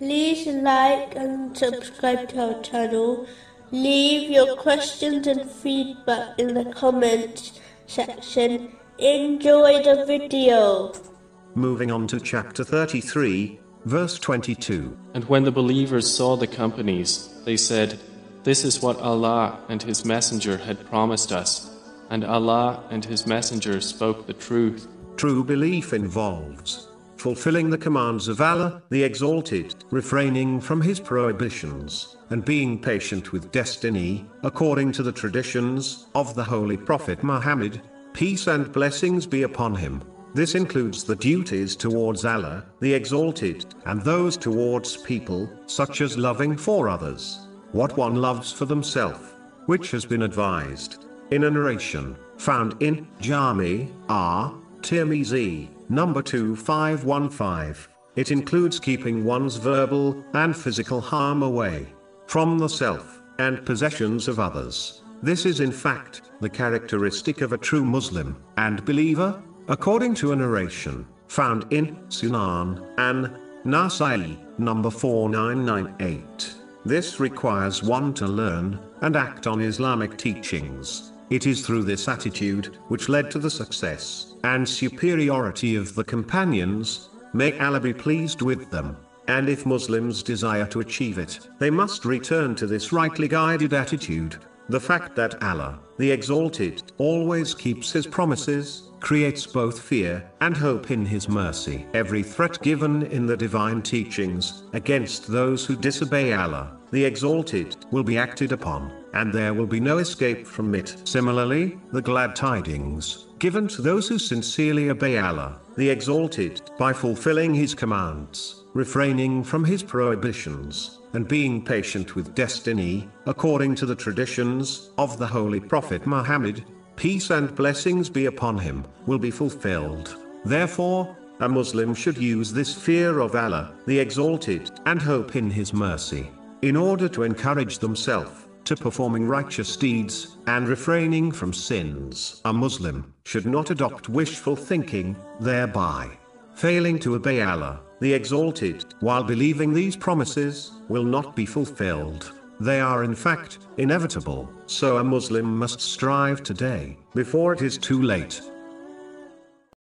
like and subscribe to our channel. Leave your questions and feedback in the comments section. Enjoy the video. Moving on to chapter 33, verse 22. And when the believers saw the companies, they said, This is what Allah and His Messenger had promised us, and Allah and His Messenger spoke the truth. True belief involves fulfilling the commands of Allah, the Exalted, refraining from His prohibitions, and being patient with destiny, according to the traditions of the Holy Prophet Muhammad, peace and blessings be upon him. This includes the duties towards Allah, the Exalted, and those towards people, such as loving for others, what one loves for themselves, which has been advised in a narration found in Jami at Tirmizi, number 2515. It includes keeping one's verbal and physical harm away from the self and possessions of others. This is in fact the characteristic of a true Muslim and believer, according to a narration found in Sunan an Nasai, number 4998. This requires one to learn and act on Islamic teachings. It is through this attitude which led to the success and superiority of the companions. May Allah be pleased with them. And if Muslims desire to achieve it, they must return to this rightly guided attitude. The fact that Allah, the Exalted, always keeps His promises, creates both fear and hope in His mercy. Every threat given in the divine teachings against those who disobey Allah, the Exalted, will be acted upon, and there will be no escape from it. Similarly, the glad tidings given to those who sincerely obey Allah, the Exalted, by fulfilling His commands, refraining from His prohibitions, and being patient with destiny, according to the traditions of the Holy Prophet Muhammad, peace and blessings be upon him, will be fulfilled. Therefore, a Muslim should use this fear of Allah, the Exalted, and hope in His mercy, in order to encourage themselves to performing righteous deeds and refraining from sins. A Muslim should not adopt wishful thinking, thereby failing to obey Allah, the Exalted, while believing these promises will not be fulfilled. They are in fact inevitable, so a Muslim must strive today, before it is too late.